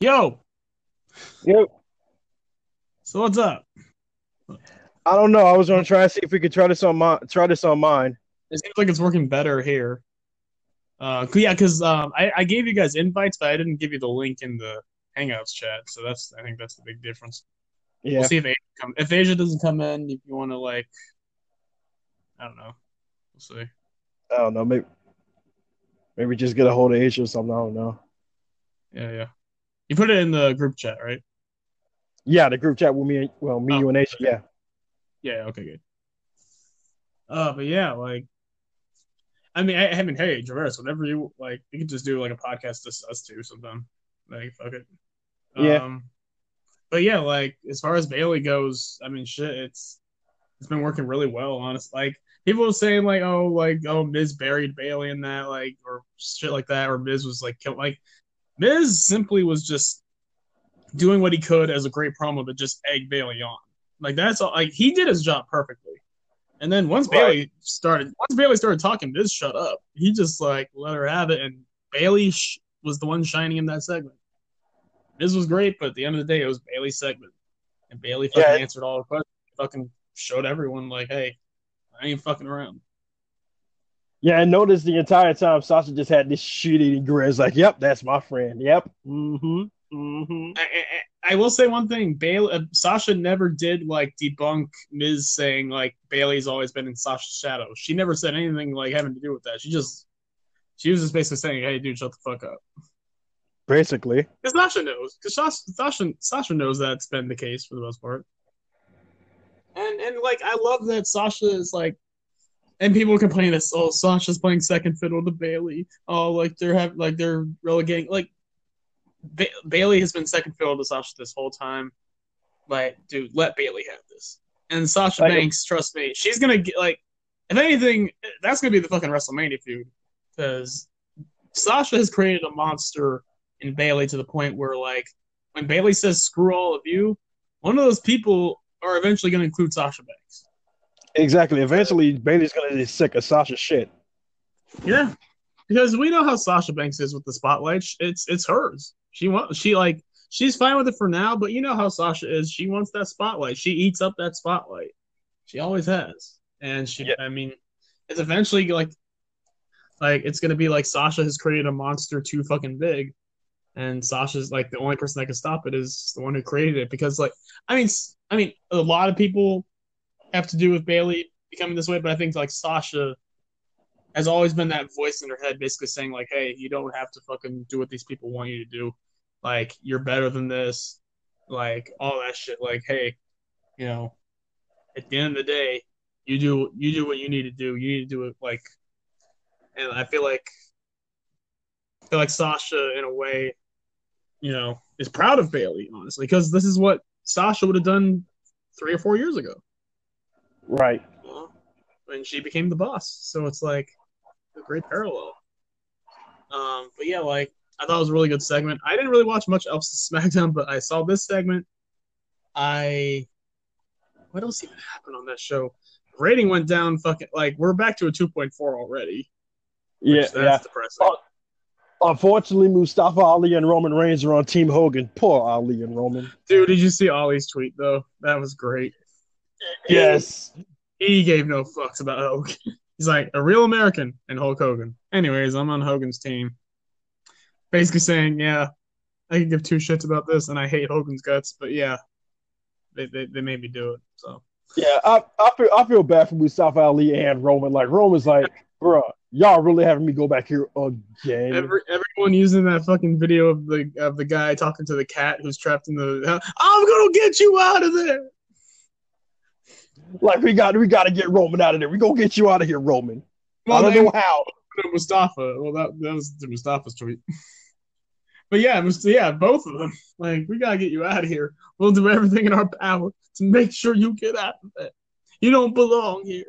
Yo, Yep. so what's up? I don't know. I was gonna try to see if we could try this on my try this on mine. It seems like it's working better here. Uh, yeah, because um, I, I gave you guys invites, but I didn't give you the link in the Hangouts chat. So that's I think that's the big difference. Yeah. We'll see if Asia come. If Asia doesn't come in, if you want to like, I don't know. We'll see. I don't know. Maybe maybe just get a hold of Asia or something. I don't know. Yeah, yeah. You put it in the group chat, right? Yeah, the group chat with me. and- Well, me, Oh, you, and Asia. Yeah. Yeah. Okay. Good. Uh, but yeah, like, I mean, I, I mean, hey, Traverse, whenever you like, you can just do like a podcast just us two sometime. Like, fuck it. Yeah. Um, but yeah, like as far as Bayley goes, I mean, shit, it's it's been working really well. Honest, like people were saying like, oh, like oh, Miz buried Bayley in that, like or shit like that, or Miz was like killed. Like Miz simply was just doing what he could as a great promo to just egg Bayley on. Like that's all. Like he did his job perfectly. And then once Right. Bayley started, once Bayley started talking, Miz shut up. He just like let her have it, and Bayley sh- was the one shining in that segment. Miz was great, but at the end of the day, it was Bayley's segment, and Bayley fucking Yeah. answered all the questions. Fucking showed everyone like, hey, I ain't fucking around. Yeah. I noticed the entire time Sasha just had this shit eating grin. Like, yep, that's my friend. Yep. Mm-hmm. Mm-hmm. I, I, I will say one thing: Bayley, uh, Sasha never did like debunk Miz saying like Bayley's always been in Sasha's shadow. She never said anything like having to do with that. She just she was just basically saying, "Hey, dude, shut the fuck up." Basically. Because Sasha knows. Because Sasha, Sasha, Sasha knows that's been the case for the most part. And and like I love that Sasha is like, and people complain that oh Sasha's playing second fiddle to Bayley. Oh like they're have like they're relegating like ba- Bayley has been second fiddle to Sasha this whole time. Like dude, let Bayley have this. And Sasha Like- Banks, trust me, she's gonna get like if anything, that's gonna be the fucking WrestleMania feud because Sasha has created a monster in Bayley to the point where like when Bayley says screw all of you, one of those people are eventually going to include Sasha Banks. Exactly. Eventually, Bayley's gonna get sick of Sasha's shit. Yeah, because we know how Sasha Banks is with the spotlight. It's it's hers. She wants she like she's fine with it for now, but you know how Sasha is. She wants that spotlight. She eats up that spotlight. She always has, and she. Yeah. I mean, it's eventually like like it's gonna be like Sasha has created a monster too fucking big, and Sasha's like the only person that can stop it is the one who created it. Because like I mean I mean a lot of people have to do with Bayley becoming this way, but I think like Sasha has always been that voice in her head, basically saying like, "Hey, you don't have to fucking do what these people want you to do. Like, you're better than this. Like, all that shit. Like, hey, you know, at the end of the day, you do you do what you need to do. You need to do it like." And I feel like, I feel like Sasha, in a way, you know, is proud of Bayley, honestly, because this is what Sasha would have done three or four years ago Right. know, when she became the boss. So it's like a great parallel. Um, but yeah, like I thought it was a really good segment. I didn't really watch much else of SmackDown, but I saw this segment. I what else even happened on that show? Rating went down. Fucking like we're back to a two point four already. Yeah. that's Yeah. depressing. Oh, Unfortunately, Mustafa Ali and Roman Reigns are on Team Hogan. Poor Ali and Roman. Dude, did you see Ali's tweet though? That was great. Yes. He gave no fucks about Hogan. He's like a real American and Hulk Hogan. Anyways, I'm on Hogan's team. Basically saying, yeah, I can give two shits about this, and I hate Hogan's guts, but yeah, they they, they made me do it. So Yeah, I, I feel I feel bad for Mustafa Ali and Roman. Like Roman's like, bro, y'all really having me go back here again. every everyone using that fucking video of the of the guy talking to the cat who's trapped in the. House I'm gonna get you out of there. Like we got we got to get Roman out of there. We gonna get you out of here, Roman. I don't they- know how. Mustafa. Well, that that was the Mustafa's tweet. But yeah, yeah, both of them. Like, we gotta get you out of here. We'll do everything in our power to make sure you get out of it. You don't belong here.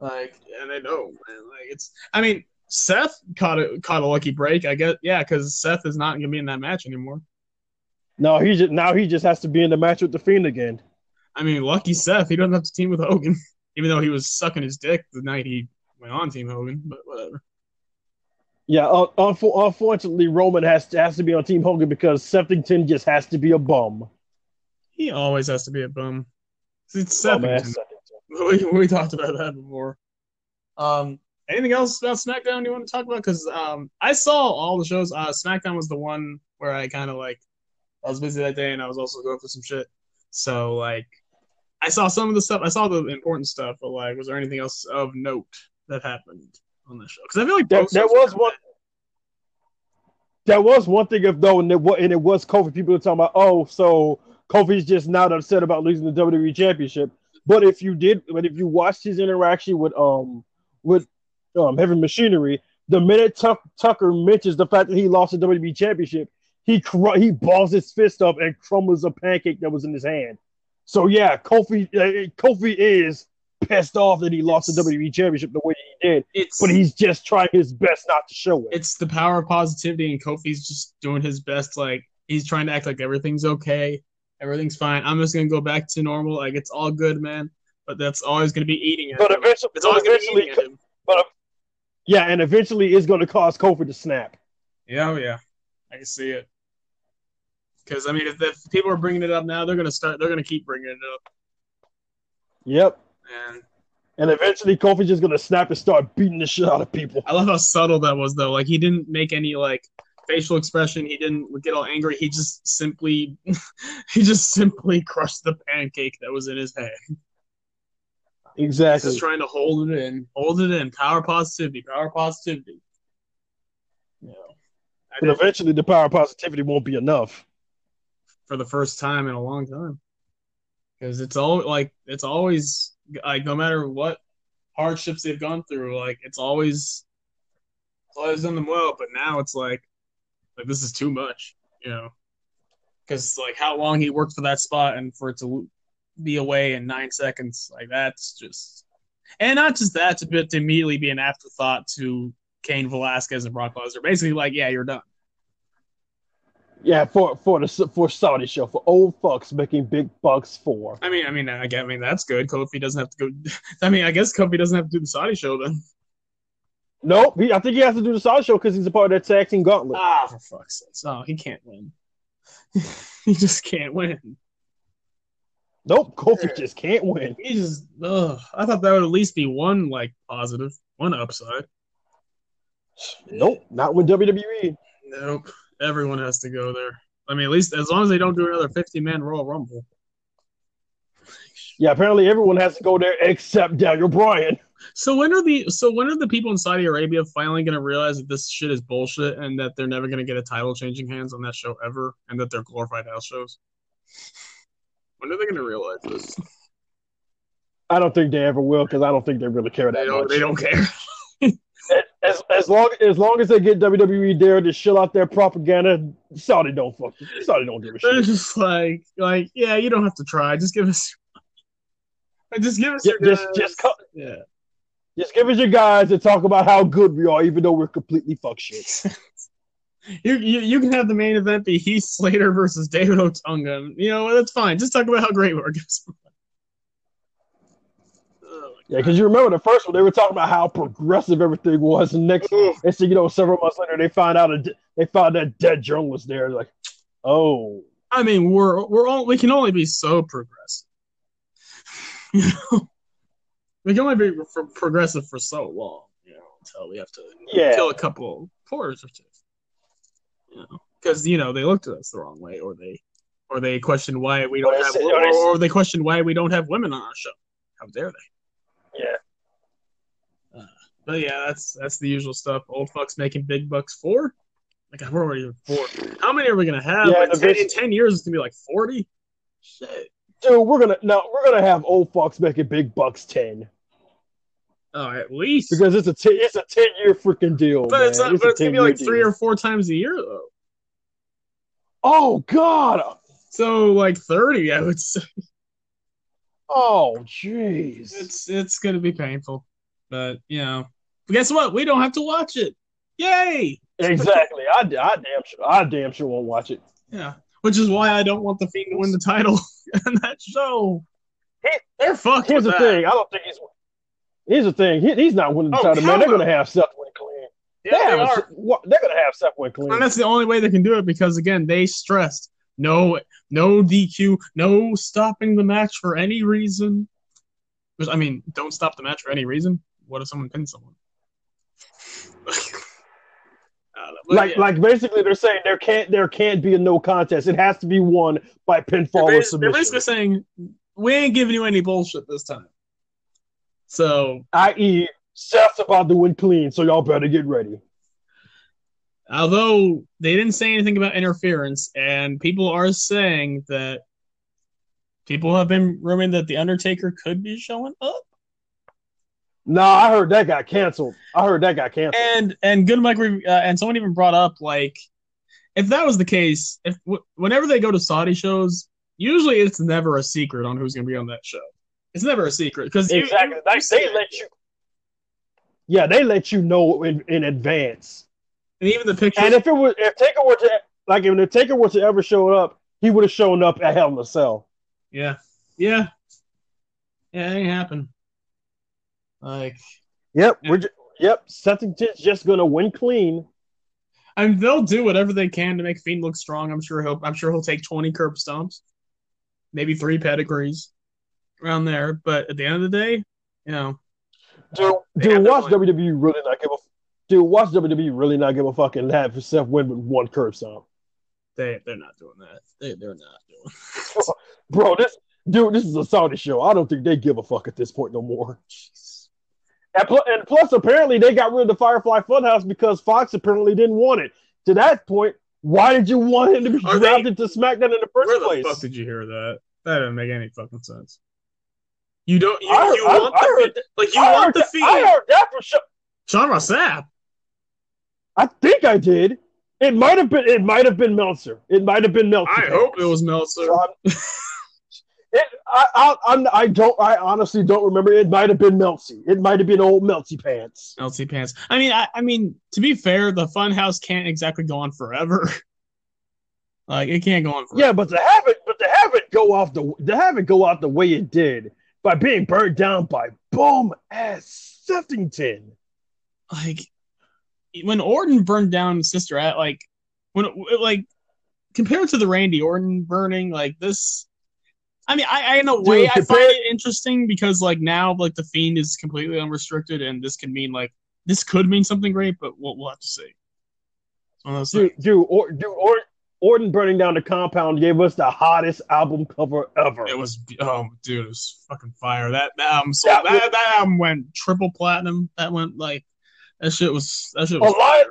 Like, and I know, man. Like, it's. I mean, Seth caught a caught a lucky break. I guess, yeah, because Seth is not gonna be in that match anymore. No, he just now he just has to be in the match with the Fiend again. I mean, lucky Seth. He doesn't have to team with Hogan, even though he was sucking his dick the night he went on Team Hogan. But whatever. Yeah, uh, unfor- unfortunately, Roman has to, has to be on Team Hogan because Seftington just has to be a bum. He always has to be a bum. It's Bum ass Seth. Seftington. We, we talked about that before. Um, anything else about SmackDown you want to talk about? Because um, I saw all the shows. Uh, SmackDown was the one where I kind of like I was busy that day, and I was also going through some shit. So like, I saw some of the stuff. I saw the important stuff, but like, was there anything else of note that happened on the show? Because I feel like There, there was one. There was one thing of though, and it, wa- and it was Kofi. People were talking about, oh, so Kofi's just not upset about losing the WWE Championship. But if you did, but if you watched his interaction with um with um Heavy Machinery, the minute Tuck, Tucker mentions the fact that he lost the WWE Championship, he cr- he balls his fist up and crumbles a pancake that was in his hand. So yeah, Kofi uh, Kofi is pissed off that he lost the WWE Championship the way he did, It's but he's just trying his best not to show it. it's the power of positivity, and Kofi's just doing his best. Like he's trying to act like everything's okay, everything's fine. I'm just gonna go back to normal. Like it's all good, man. But that's always gonna be eating at But him. eventually, It's always but gonna be eating but yeah, and eventually it's going to cause Kofi to snap. Yeah, oh yeah, I can see it. Because I mean, if, if people are bringing it up now, they're gonna start. They're gonna keep bringing it up, Yep. and And eventually, Kofi's just going to snap and start beating the shit out of people. I love how subtle that was, though. Like he didn't make any like facial expression. He didn't get all angry. He just simply, he just simply crushed the pancake that was in his hand. He's Exactly. just trying to hold it in, hold it in. Power positivity, power positivity. Yeah. But eventually, the power positivity won't be enough. For the first time in a long time because it's all like it's always like no matter what hardships they've gone through, like it's always it's always done them well. But now it's like like this is too much, you know, because like how long he worked for that spot and for it to be away in nine seconds, like that's just and not just that to, be, to immediately be an afterthought to Cain Velasquez and Brock Lesnar. Basically, like yeah, you're done. Yeah, for for the for Saudi show for old fucks making big bucks for. I mean, I mean, I I mean, that's good. Kofi doesn't have to go. I mean, I guess Kofi doesn't have to do the Saudi show then. Nope, he, I think he has to do the Saudi show because he's a part of that tag team gauntlet. Ah, for fuck's sake! Oh, he can't win. he just can't win. Nope, Kofi just can't win. He just. Ugh. I thought that would at least be one like positive, one upside. Nope, not with WWE. Nope. Everyone has to go there. I mean, at least as long as they don't do another 50 man Royal Rumble. Yeah, apparently everyone has to go there except Daniel Bryan. So when are the so when are the people in Saudi Arabia finally going to realize that this shit is bullshit and that they're never going to get a title changing hands on that show ever and that they're glorified house shows? When are they going to realize this? I don't think they ever will because I don't think they really care that don't. much. They don't care. As, as long as long as they get WWE there to shill out their propaganda, Saudi don't fuck. Saudi don't give a They're shit. just like, like, yeah, you don't have to try. Just give us, just give us your Just guys. just co- yeah. just give us your guys and talk about how good we are, even though we're completely fuck shit. You, you you can have the main event be Heath Slater versus David Otunga. You know that's fine. Just talk about how great we are. Give us- Oh, Yeah, because you remember the first one, they were talking about how progressive everything was, and next, Ugh. and so you know, several months later, they find out a, they found that dead journalist there. Like, oh, I mean, we're we're all we can only be so progressive. You know, we can only be pro- progressive for so long. You know, until we have to yeah, kill a couple porters or two. You know, because you know they looked at us the wrong way, or they, or they questioned why we don't have, or, or they or they questioned why we don't have women on our show. How dare they? Yeah. But yeah, that's that's the usual stuff. Old fucks making big bucks for. Like we're already four. How many are we gonna have? Yeah, in, ten, in ten years, it's gonna be like forty. Shit. Dude, we're gonna no, we're gonna have old fucks making big bucks ten Oh, at least. because it's a ten, it's a ten year freaking deal. but it's man. not. But it's gonna be 10-year like three or four times a year though. Oh God! So like thirty, I would say. Oh jeez! It's it's gonna be painful, but you know. But guess what? We don't have to watch it. Yay! Exactly. I, I damn sure I damn sure won't watch it. Yeah. Which is why I don't want the Fiend to win the title in that show. He- They're fucked Here's the that. thing. I don't think he's. Here's the thing. He, he's not winning the Oh, title, man. They're gonna have Seth win clean. Yeah, they they have, are. they're gonna have Seth win clean. And that's the only way they can do it because again, they stressed no no DQ, no stopping the match for any reason. Which I mean, don't stop the match for any reason. What if someone pins someone? I don't know. But like yeah, like basically they're saying there can't there can't be a no contest. It has to be won by they're, pinfall or bas- they're basically saying we ain't giving you any bullshit this time. So I.e. Seth's about to win clean, so y'all better get ready. although they didn't say anything about interference, and people are saying that people have been rumoring that the Undertaker could be showing up. Nah, I heard that got canceled. I heard that got canceled. and and good Mike uh, and someone even brought up like if that was the case if w- whenever they go to saudi shows usually it's never a secret on who's going to be on that show it's never a secret because Exactly. They, they let you. Yeah, they let you know in, in advance. and even the picture And if it was if Taker were to like if the Taker were to ever show up, he would have shown up at Hell in a Cell. yeah yeah yeah it ain't happen like Yep, we're ju- yep. Sethington's just gonna win clean. I mean, they'll do whatever they can to make Fiend look strong. I'm sure he'll. I'm sure he'll take 20 curb stomps, maybe three pedigrees, around there. But at the end of the day, you know, Dude, They dude, have their watch WWE really not give a dude. Watch WWE really not give a fuck and have Seth win with one curb stomp. they they're not doing that. They they're not doing. Bro, this dude, this is a Saudi show. I don't think they give a fuck at this point no more. And, pl- and plus, apparently, they got rid of the Firefly Funhouse because Fox apparently didn't want it. To that point, why did you want him to be Are they- drafted to SmackDown in the first Where the place? fuck did you hear that? That didn't make any fucking sense. You don't. You, I heard- you I- want I the heard Fiend- like you I, want the feed. I heard that for sure. Sean Ross Sapp. I think I did. It might have been. It might have been Meltzer. It might have been Meltzer. I hope it was Meltzer. So it, I, I, I'm, I don't. I honestly don't remember. It might have been Melty. It might have been old Melty pants. Melty pants. I mean, I, I mean, to be fair, the Funhouse can't exactly go on forever. like it can't go on forever. Yeah, but to have it, but to have it go off the, to have it go out the way it did by being burned down by Boom ass Seftington. like when Orton burned down Sister At like when like compared to the Randy Orton burning like this I mean I, I in a way I find it interesting because like now like the fiend is completely unrestricted and this can mean like this could mean something great but we'll, we'll have to see. It's one of those Dude, dude, or, dude, or, Orton burning down the compound gave us the hottest album cover ever. It was oh dude, it was fucking fire. That that album so That that, was- that, album went triple platinum. That went like that shit was that shit was Elias.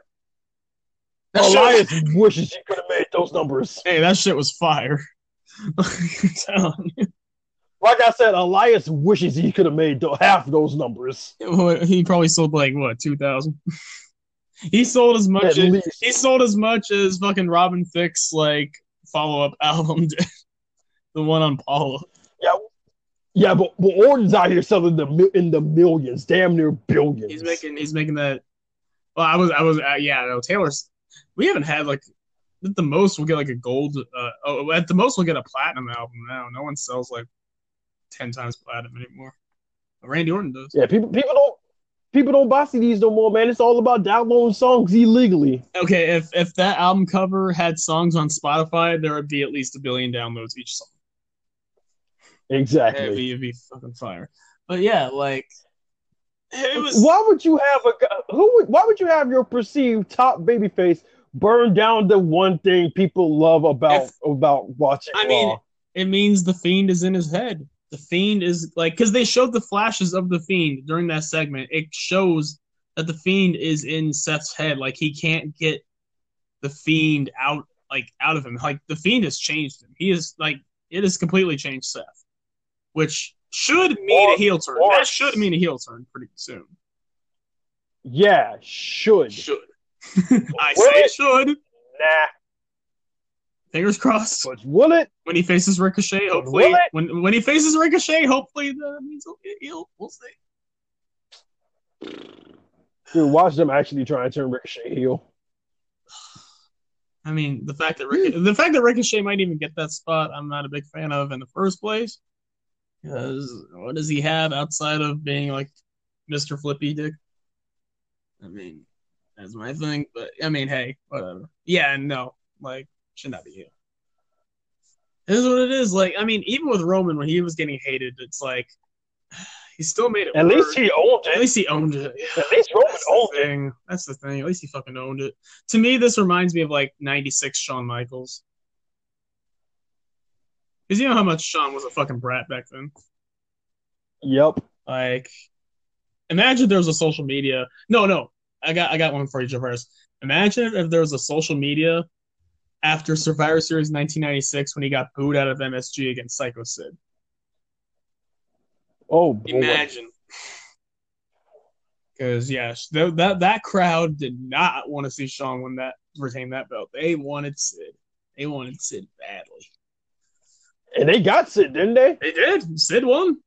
That shit Elias wishes he could have made those numbers. hey, that shit was fire. I'm telling you. Like I said, Elias wishes he could have made half those numbers. He probably sold like what two thousand. he sold as much. At As, least. he sold as much as fucking Robin Thicke's like follow up album did. the one on Paula. Yeah, yeah, but, but Orton's out here selling the in the millions, damn near billions. He's making. He's making that. Well, I was. I was. Uh, yeah. No, Taylor's. We haven't had like. At the most, we'll get like a gold. Uh, oh, at the most, we'll get a platinum album now. No one sells like ten times platinum anymore. Randy Orton does. Yeah, people people don't people don't buy CDs no more, man. It's all about downloading songs illegally. Okay, if if that album cover had songs on Spotify, there would be at least a billion downloads each song. Exactly. It'd be, it'd be fucking fire. But yeah, like it was. Why would you have a who? Would, why would you have your perceived top babyface burn down the one thing people love about If- about watching? I mean, it means the fiend is in his head. The fiend is like because they showed the flashes of the fiend during that segment. It shows that the fiend is in Seth's head. Like he can't get the fiend out, like out of him. Like the fiend has changed him. He is like it has completely changed Seth, which should mean Or- a heel turn. or- that should mean a heel turn pretty soon. yeah, should Should I Will say it? should? nah, Fingers crossed. but will it? When he faces Ricochet, hopefully when when he faces Ricochet, hopefully that means he'll get heel. We'll see. Dude, watch them actually try and turn Ricochet heel. I mean, the fact that Ric- the fact that Ricochet might even get that spot, I'm not a big fan of in the first place. Because what does he have outside of being like Mr. Flippy Dick? I mean, That's my thing. But I mean, hey, whatever. Yeah, no, like should not be you. It is what it is. Like, I mean, even with Roman when he was getting hated, it's like he still made it. At work. least he owned it. At least he owned it. At least Roman owned it. thing. That's the thing. At least he fucking owned it. To me, this reminds me of like '96 Shawn Michaels. Because you know how much Shawn was a fucking brat back then. Yep. Like, imagine there was a social media. No, no, I got I got one for you, Javers. Imagine if there was a social media after Survivor Series 1996 when he got booed out of MSG against Psycho Sid. Oh boy. Imagine. Because yes, th- that that crowd did not want to see Shawn win that retain that belt. They wanted Sid. They wanted Sid badly. And they got Sid, didn't they? They did. Sid won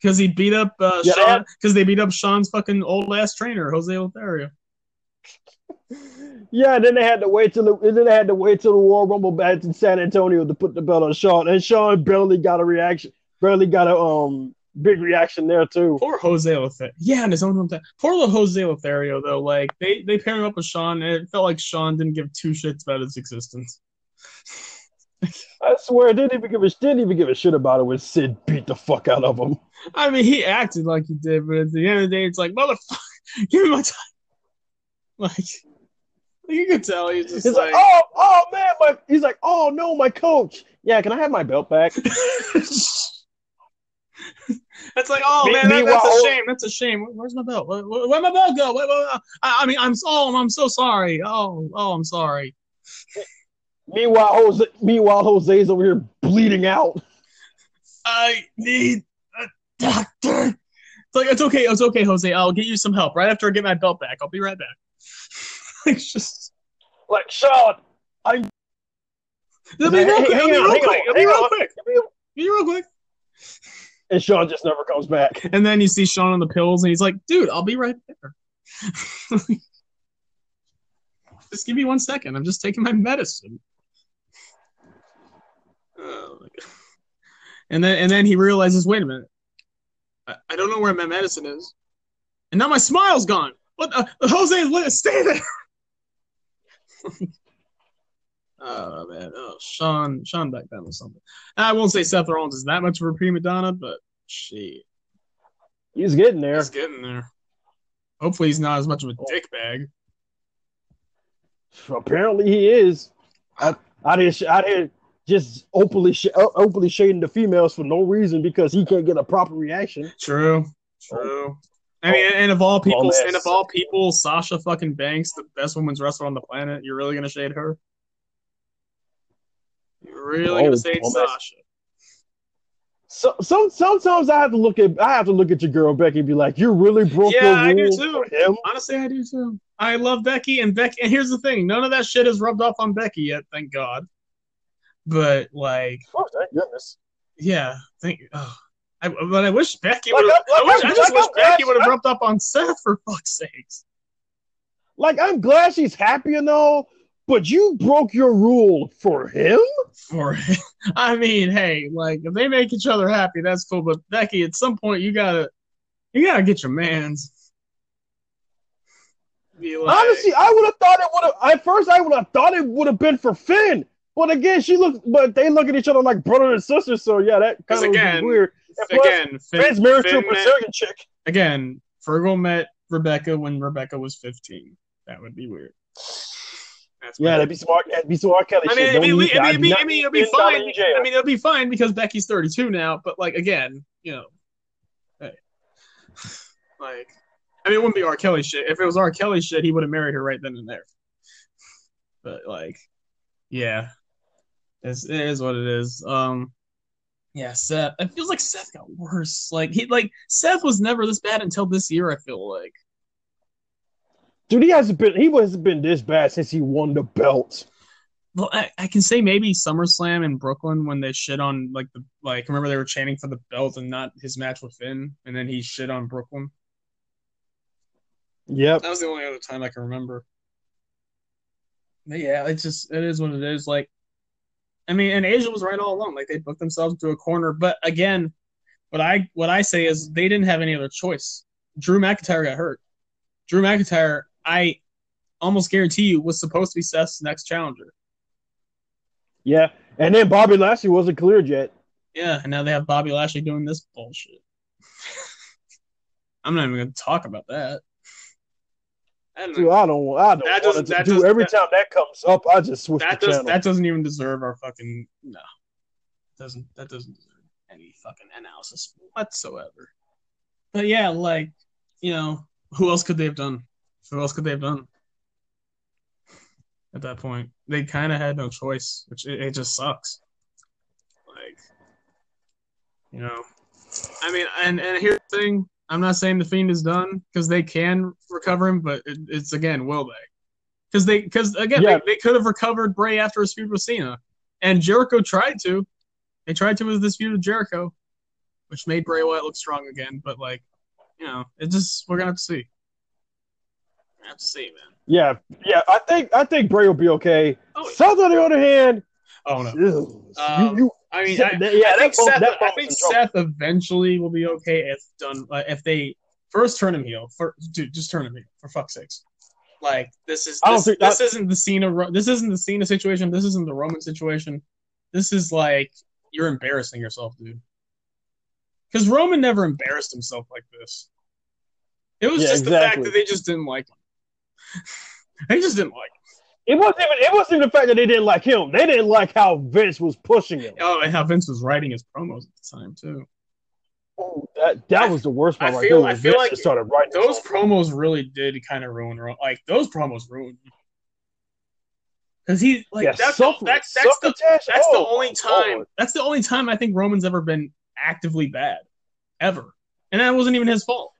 because he beat up uh, Yeah, Shawn. Because they beat up Shawn's fucking old ass trainer, Jose Lothario. Yeah, and then they had to wait till the, and then they had to wait till the Royal Rumble match in San Antonio to put the belt on Shawn, and Shawn barely got a reaction, barely got a um big reaction there too. Poor Jose Lothario. Yeah, in his own hometown. Poor little Jose Lothario though. Like they they paired him up with Shawn, and it felt like Shawn didn't give two shits about his existence. I swear, didn't even give a didn't even give a shit about it when Sid beat the fuck out of him. I mean, he acted like he did, but at the end of the day, it's like motherfucker, give me my time. Like you can tell he's just He's like, like, oh, oh man, my he's like, oh no, my coach. Yeah, can I have my belt back? That's like, oh man, that, that's a shame. That's a shame. Where's my belt? Where, where, where'd my belt go? Where- I, I mean, I'm so, oh, I'm so sorry. Oh, oh, I'm sorry. meanwhile, Jose, meanwhile, Jose's over here bleeding out. I need doctor. It's like it's okay, it's okay, Jose. I'll get you some help right after I get my belt back. I'll be right back. it's just Like Shawn, I it'll be real quick. hang It'll be on, real quick. on, It'll be hang real quick. It'll be real quick. and Shawn just never comes back. And then you see Shawn on the pills, and he's like, "Dude, I'll be right there. just give me one second. I'm just taking my medicine." Oh my God. And then and then he realizes, "Wait a minute, I, I don't know where my medicine is, and now my smile's gone. What? Uh, Jose, let stay there." Oh man, oh Shawn, Shawn back then was something. I won't say Seth Rollins is that much of a prima donna, but she, he's getting there. He's getting there. Hopefully, he's not as much of a dick bag. Apparently, he is. I, out here, out here, just openly, sh- openly shading the females for no reason because he can't get a proper reaction. True. Oh. True. I mean, oh. and of all people, and of all people, Sasha fucking Banks, the best women's wrestler on the planet. You're really gonna shade her? You're really Oh, gonna shade Sasha? So, some sometimes I have to look at I have to look at your girl Becky and be like, you really broke Yeah, I do too. Honestly, I do too. I love Becky, and Becky. And here's the thing: none of that shit has rubbed off on Becky yet, thank God. But like, Oh, thank goodness. yeah, thank. Oh, I, but I wish Becky would. I'm- I, wish, I just wish Becky would have rubbed up on Seth for fuck's sakes. Like I'm glad she's happy and all, but you broke your rule for him. For him, I mean, hey, like if they make each other happy, that's cool. But Becky, at some point, you gotta, you gotta get your man's. Like, Honestly, I would have thought it would have. At first, I would have thought it would have been for Finn. But again, she looked. But they look at each other like brother and sister. So yeah, that kind of again- weird. And plus, again, Finn, Finn's married to a met- Brazilian chick. again, Fergal met Rebecca when Rebecca was 15. That would be weird. That's Yeah, that'd be smart. That'd be smart Kelly I mean, shit. it'd be, it'd be, it'd be, Not I mean, it'll be fine. I mean, it'll be fine because Becky's 32 now. But like again, you know, hey, like, I mean, it wouldn't be R. Kelly shit. If it was R. Kelly shit, he would have married her right then and there. But like, yeah, it's, it is what it is. Um, yeah, Seth. It feels like Seth got worse. Like he, like Seth was never this bad until this year. I feel like. Dude, he hasn't been. He hasn't been this bad since he won the belt. Well, I, I can say maybe SummerSlam in Brooklyn when they shit on like the like remember they were chanting for the belt and not his match with Finn, and then he shit on Brooklyn. Yep. That was the only other time I can remember. But yeah, it's just it is what it is. Like, I mean, and Asia was right all along. Like they booked themselves into a corner. But again, what I what I say is they didn't have any other choice. Drew McIntyre got hurt. Drew McIntyre, I almost guarantee you was supposed to be Seth's next challenger. Yeah, and then Bobby Lashley wasn't cleared yet. Yeah, and now they have Bobby Lashley doing this bullshit. I'm not even going to talk about that. I don't Dude. I don't. I don't That want doesn't- to that do. doesn't- Every that- time that comes up, I just switch That the does channel. that doesn't even deserve our fucking no. Doesn't that doesn't deserve any fucking analysis whatsoever. But yeah, like you know, who else could they have done? Who else could they have done? At that point, they kind of had no choice, which it, it just sucks. Like, you know, I mean, and and here's the thing: I'm not saying the fiend is done because they can recover him, but it, it's again, will they? Because they, because again, Yeah. they, they could have recovered Bray after his feud with Cena, and Jericho tried to. They tried to with this feud with Jericho, which made Bray Wyatt look strong again. But like, you know, it just we're gonna have to see. We're have to see, man. yeah, yeah. I think I think Bray will be okay. Oh, Seth, on the other hand, oh no. Um, you, you, I mean, I, that- yeah, I think Seth. I think. Seth eventually will be okay if done. Uh, if they first turn him heel, for, dude, just turn him heel for fuck's sakes. Like this is this, think this isn't the Cena. Ro- This isn't the Cena situation. This isn't the Roman situation. This is like you're embarrassing yourself, dude. Because Roman never embarrassed himself like this. It was Yeah, just the fact that they just didn't like him. they just didn't like him. It wasn't even it wasn't even the fact that they didn't like him. They didn't like how Vince was pushing him. Oh, and how Vince was writing his promos at the time too. Oh, that that I- was the worst part I right feel- there. I feel Vince like started writing those promos really did kind of ruin like those promos ruined because he like yeah, that's, Suffer- the, that's, that's the Succotash? that's the Oh, only time Lord. that's the only time I think Roman's ever been actively bad ever and that wasn't even his fault.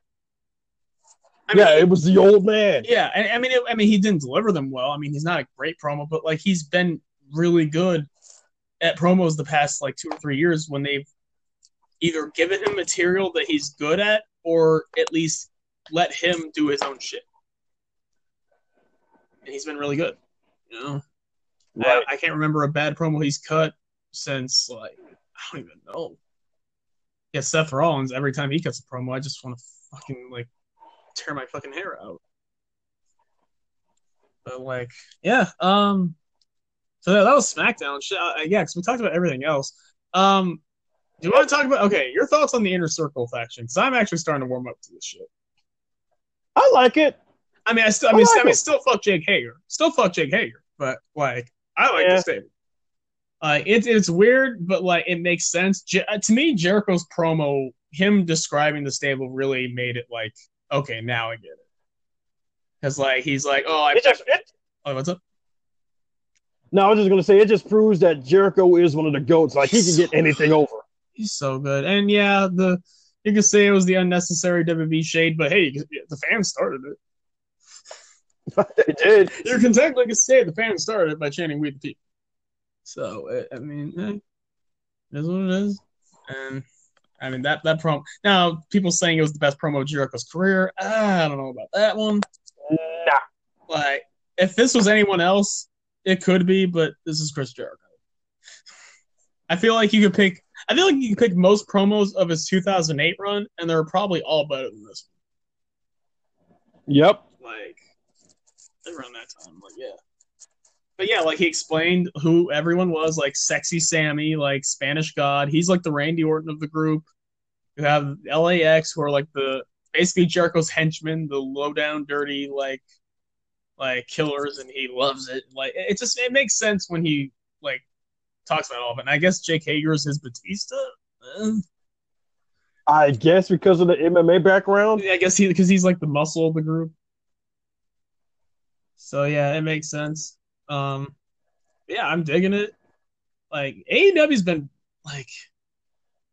I yeah, mean, it was the old man. yeah, I, I mean, it, I mean, he didn't deliver them well. I mean, he's not a great promo, but like he's been really good at promos the past like two or three years when they've either given him material that he's good at or at least let him do his own shit. And he's been really good. You know, Right. I, I can't remember a bad promo he's cut since like I don't even know. Yeah, Seth Rollins. Every time he cuts a promo, I just want to fucking like tear my fucking hair out. But like, yeah. Um. So that, that was SmackDown. Shit, uh, yeah, because we talked about everything else. Um. Do you want to talk about okay? Your thoughts on the inner circle faction? Because I'm actually starting to warm up to this shit. I like it. I mean, I still, I I mean, like I mean, it. still fuck Jake Hager, still fuck Jake Hager, but like, I like Yeah. the stable. Uh, it's it's weird, but like, it makes sense. Je- uh, to me, Jericho's promo, him describing the stable, really made it like, okay, now I get it. Because like, he's like, oh, I, It just it, oh, what's up? no, I was just gonna say it just proves that Jericho is one of the goats. Like he can get anything over. He's so good, and yeah, the you can say it was the unnecessary WB shade, but hey, the fans started it. they did. you can technically say the fans started it by chanting "We the People." So I- I mean, eh, it is what it is, and I mean that that promo. Now people saying it was the best promo of Jericho's career. I don't know about that one. Nah. Like if this was anyone else, it could be, but this is Chris Jericho. I feel like you could pick. I feel like you could pick most promos of his 2008 run, and they're probably all better than this One. Yep. one. Like around that time, like yeah. But yeah, like he explained who everyone was, like sexy Sammy, like Spanish God. He's like the Randy Orton of the group. You have LAX, who are like the basically Jericho's henchmen, the low down, dirty, like like killers, and he loves it. Like it just it makes sense when he like talks about all of it. And I guess Jake Hager is his Batista. Eh, I guess because of the MMA background. I guess he because he's like the muscle of the group. So yeah, it makes sense. Um, yeah, I'm digging it. Like AEW's been like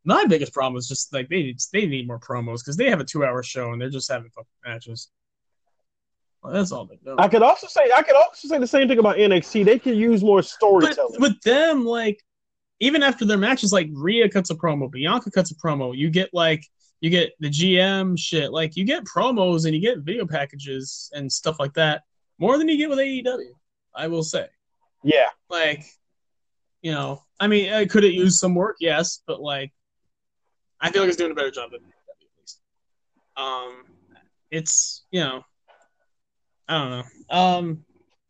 my biggest problem is just like they need they need more promos because they have a two hour show and they're just having fucking matches. Well, that's all they do. I could also say I could also say the same thing about NXT. They could use more but storytelling. with them, like even after their matches, like Rhea cuts a promo, Bianca cuts a promo. You get like you get the GM shit, like you get promos and you get video packages and stuff like that more than you get with AEW. I will say, yeah. like, you know, I mean, I could it use some work? Yes, but like, I feel like it's doing a better job than AEW at least. Um, it's you know, I don't know. Um,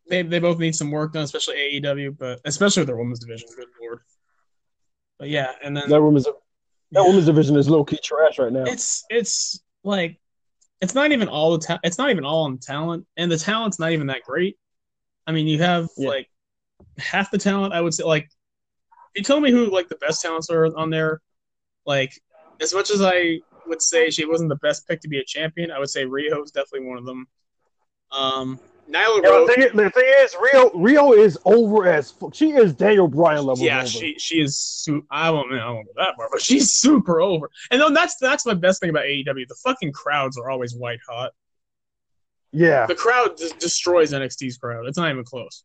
they they both need some work done, especially AEW, but especially with their women's division. Good lord. But yeah, and then That women's that yeah, women's division is low key trash right now. it's it's like it's not even all the ta- it's not even all on talent, and the talent's not even that great. I mean, you have Yeah. like half the talent. I would say like if you tell me who like the best talents are on there, like as much as I would say she wasn't the best pick to be a champion, I would say Riho is definitely one of them. Um, Nyla Yeah, Rose, the, thing is, the thing is, Riho Riho is over as fu- she is Daniel Bryan level. yeah, over. she she is. Su- I won't I won't go that far, but she's super over. And then that's that's my best thing about AEW. The fucking crowds are always white hot. Yeah. The crowd just destroys NXT's crowd. It's not even close.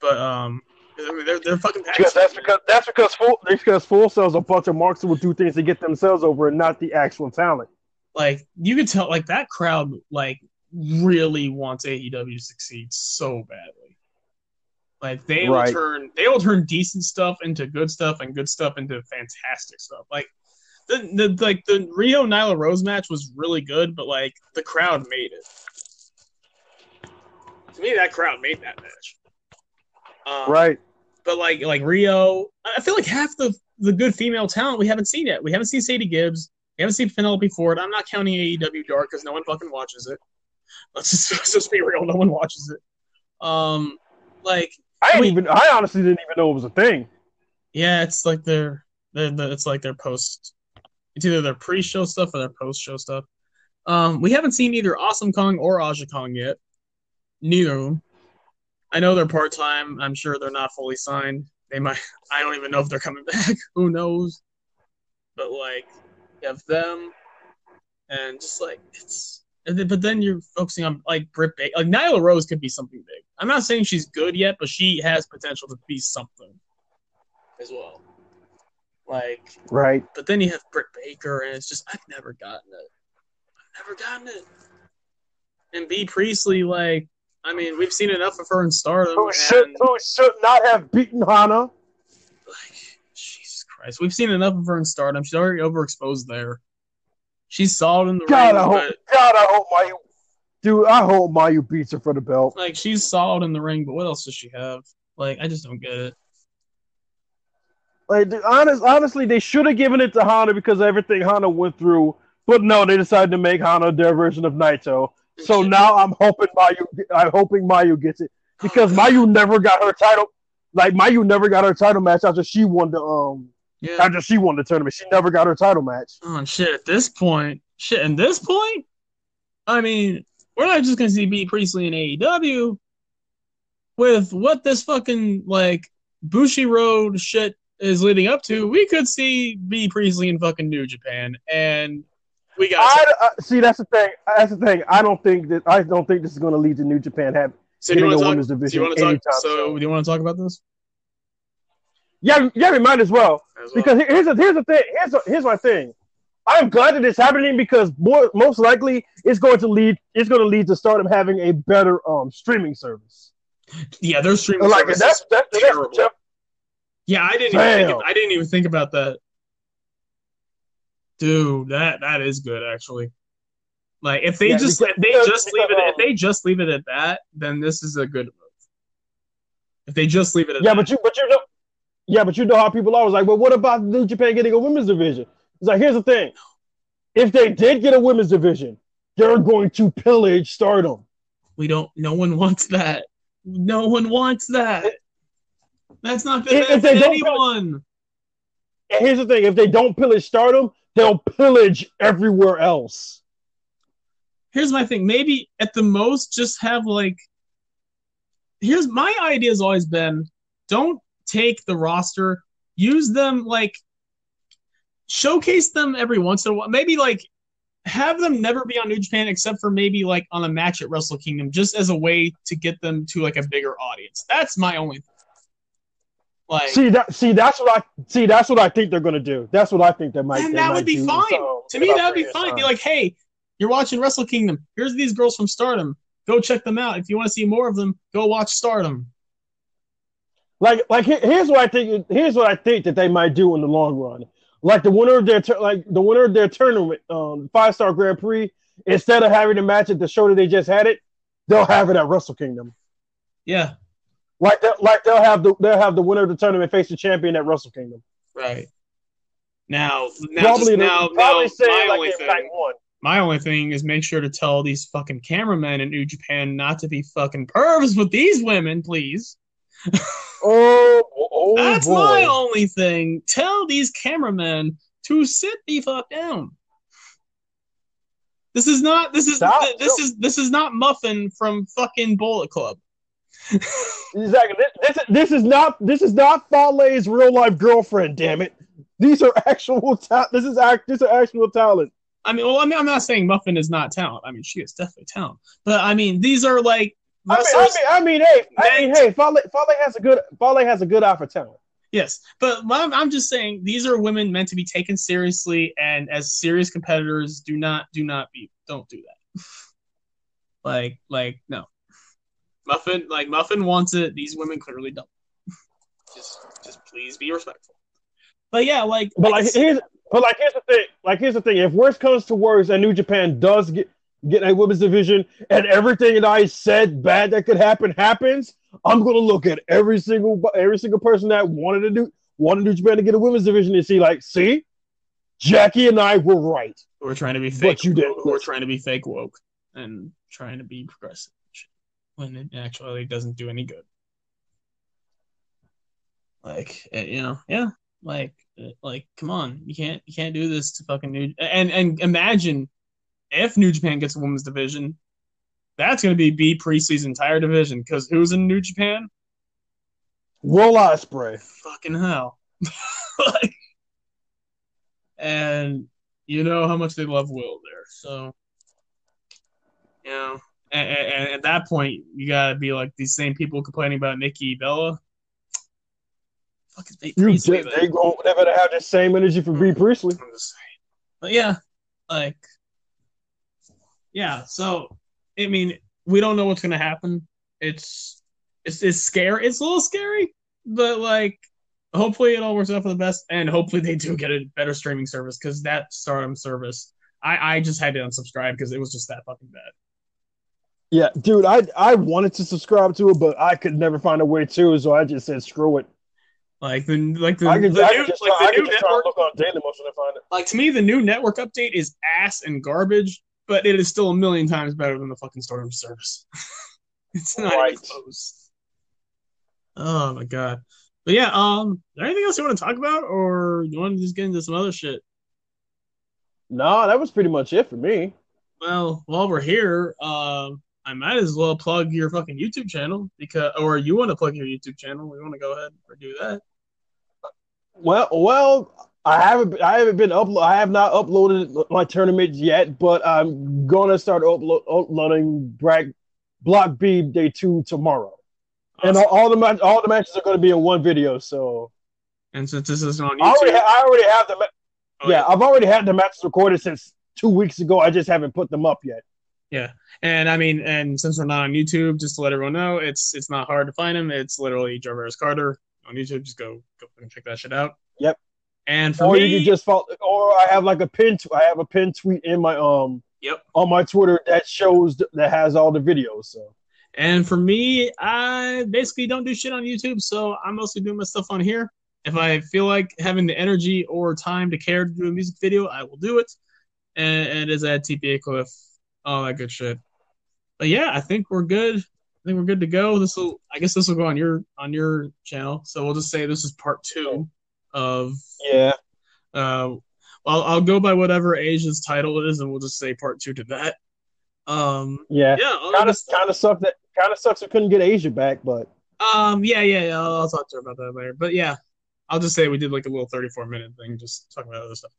But um, I mean, they're they're fucking Because passionate. that's because that's because full because Full Sail's a bunch of marks who will do things to get themselves over and not the actual talent. like you can tell like that crowd like really wants AEW to succeed so badly. Like they Right. will turn they will turn decent stuff into good stuff and good stuff into fantastic stuff. Like the, the like the Riho Nyla Rose match was really good, but like the crowd made it. To me, that crowd made that match. Um, Right. but like like Riho, I feel like half the the good female talent we haven't seen yet. We haven't seen Sadie Gibbs. We haven't seen Penelope Ford. I'm not counting AEW Dark because no one fucking watches it. Let's just, let's just be real. No one watches it. Um, like I didn't even. I honestly didn't even know it was a thing. yeah, it's like their, their, their it's like their post. It's either their pre-show stuff or their post-show stuff. Um, we haven't seen either Awesome Kong or Aja Kong yet. Neither of them. I know they're part time. I'm sure they're not fully signed. They might. I don't even know if they're coming back. Who knows? But like, you have them, and just like it's. But then you're focusing on like Britt Baker. Like Nyla Rose could be something big. I'm not saying she's good yet, but she has potential to be something as well. Like, Right. but then you have Britt Baker, and it's just I've never gotten it. I've never gotten it. And Bea Priestley, like, I mean, we've seen enough of her in Stardom, Who should and who should not have beaten Hana? like, Jesus Christ, we've seen enough of her in Stardom. She's already overexposed there. She's solid in the God, I ring, hope. but God, I hope Mayu. Dude, I hope Mayu beats her for the belt. like, she's solid in the ring. But what else does she have? Like, I just don't get it. Like, dude, honest, honestly, they should have given it to Hana because of everything Hana went through. But no, they decided to make Hana their version of Naito. So now I'm hoping Mayu. I'm hoping Mayu gets it because Mayu never got her title. Like Mayu never got her title match after she won the um yeah. after she won the tournament. She never got her title match. Oh shit! At this point, shit. At this point, I mean, we're not just gonna see Bea Priestley in AEW. With what this fucking like Bushiroad shit is leading up to, we could see Bea Priestley in fucking New Japan, and we got. I, I see. That's the thing. That's the thing. I don't think that. I don't think this is going to lead to New Japan have. so do you getting want a to women's division you talk? So do you want to talk about this? Yeah, yeah, we might as well. as well? Because here's the here's the thing. Here's the, here's my thing. I'm glad that it's happening because more most likely it's going to lead it's going to lead to Stardom having a better um streaming service. yeah, their streaming Like service that's that's, terrible. that's Yeah, I didn't even think I didn't even think about that. Dude, that that is good actually. Like if they Yeah, just if they just leave it if they just leave it at that, then this is a good move. If they just leave it at yeah, that. but you but you know yeah, but you know how people are always like, well, what about New Japan getting a women's division? It's like here's the thing. If they did get a women's division, they're going to pillage Stardom. we don't no one wants that. No one wants that. That's not If- gonna if benefit they don't- anyone. And here's the thing: if they don't pillage Stardom, they'll pillage everywhere else. here's my thing. Maybe at the most, just have like. Here's my idea has always been: don't take the roster, use them like. Showcase them every once in a while. Maybe like have them never be on New Japan except for maybe like on a match at Wrestle Kingdom, just as a way to get them to like a bigger audience. That's my only. Thing. Like, See that? See that's what I see. That's what I think they're gonna do. That's what I think they might. and they that might would be fine. So, to me, that would be fine. Be like, hey, you're watching Wrestle Kingdom. Here's these girls from Stardom. Go check them out. If you want to see more of them, go watch Stardom. like, like here's what I think. Here's what I think that they might do in the long run. Like the winner of their like the winner of their tournament, um, five star Grand Prix. Instead of having a match at the show that they just had it, they'll have it at Wrestle Kingdom. Yeah, Like that, like they'll have the they'll have the winner of the tournament face the champion at Wrestle Kingdom. right. Now, now, probably just, now, probably now my like only thing, my only thing is make sure to tell these fucking cameramen in New Japan not to be fucking pervs with these women, please. Oh, oh That's boy. my only thing. Tell these cameramen to sit the fuck down. This is not. This is. Stop. This is. This is not Muffin from fucking Bullet Club. Exactly. This, this, this is not this is not Fale's real life girlfriend. Damn it. These are actual ta- This is act. This is actual talent. I mean, well, I mean, I'm not saying Muffin is not talent. I mean, she is definitely talent. But I mean, these are like I mean. I mean, I mean, hey, I mean, hey, Fale, Fale has a good Fale has a good eye for talent. Yes, but I'm, I'm just saying these are women meant to be taken seriously, and as serious competitors, do not, do not be, don't do that. like, like, no. Muffin, like Muffin wants it. These women clearly don't. Just, just please be respectful. But yeah, like, But like here's but like here's the thing. Like here's the thing. If worst comes to worst, and New Japan does get get a women's division, and everything that I said bad that could happen happens, I'm gonna look at every single every single person that wanted to do wanted New Japan to get a women's division and see like, see, Jackie and I were right. we're trying to be fake. But you did. We're trying to be fake woke and trying to be progressive, when it actually doesn't do any good. Like eh, you know, yeah, like eh, like come on, you can't you can't do this to fucking New and and imagine if New Japan gets a women's division, that's gonna be Bea Priestley's entire division because who's in New Japan? Will Ospreay. Fucking hell, like, and you know how much they love Will there, so you know, and, and at that point, you gotta be like these same people complaining about Nikki Bella. Fucking Bea You Priestley, they, then. they go they better have the same energy for Bea Priestley. Just. But yeah, like, yeah. So, I mean, we don't know what's gonna happen. It's it's it's scary. It's a little scary, but like, hopefully it all works out for the best, and hopefully they do get a better streaming service because that Stardom service, I I just had to unsubscribe because it was just that fucking bad. Yeah, dude, I I wanted to subscribe to it, but I could never find a way to, so I just said screw it. Like the like the, I could, the I new, just, like I the new just network and look on Dailymotion and find it. like to me the new network update is ass and garbage, but it is still a million times better than the fucking Stardom service. it's not Right. close. Oh my god. But yeah, um, is there anything else you want to talk about, or you want to just get into some other shit? No, that was pretty much it for me. Well, while we're here, um, I might as well plug your fucking YouTube channel because, or you want to plug your YouTube channel? We want to go ahead and do that. Well, well, I haven't I haven't been upload I have not uploaded my tournaments yet, but I'm gonna start uplo- uploading Brag Block B Day Two tomorrow, and all, all the match all the matches are gonna be in one video. So And since this is on I already YouTube, I already have the ma- oh, yeah I've already had the matches recorded since two weeks ago. I just haven't put them up yet. Yeah, and I mean, and since we're not on YouTube, just to let everyone know, it's it's not hard to find him. It's literally Jarvis Carter on YouTube. Just go go and check that shit out. Yep. And for or me, you just follow, or I have like a pin. T- I have a pin tweet in my um Yep. on my Twitter that shows that has all the videos. So and for me, I basically don't do shit on YouTube, so I'm mostly doing my stuff on here. If I feel like having the energy or time to care to do a music video, I will do it. And, and as at TPA Cliff, all that good shit. But yeah, I think we're good. I think we're good to go. This will, I guess, this will go on your on your channel. So we'll just say this is part two of yeah, Uh, well, I'll go by whatever Asia's title is, and we'll just say part two to that. Um, yeah. yeah, Kind of kind of sucked that kind of sucks we couldn't get Asia back, but um, yeah, yeah, yeah. I'll, I'll talk to her about that later. But yeah, I'll just say we did like a little thirty-four minute thing, just talking about other stuff.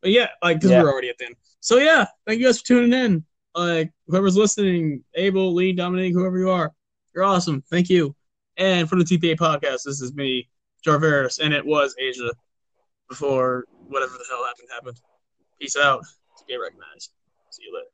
But yeah, like because Yeah. we're already at the end. So yeah, thank you guys for tuning in. Like whoever's listening, Abel, Lee, Dominique, whoever you are, you're awesome. Thank you. And for the TPA podcast, this is me, Jarveris, and it was Asia before whatever the hell happened happened. Peace out. Get recognized. See you later.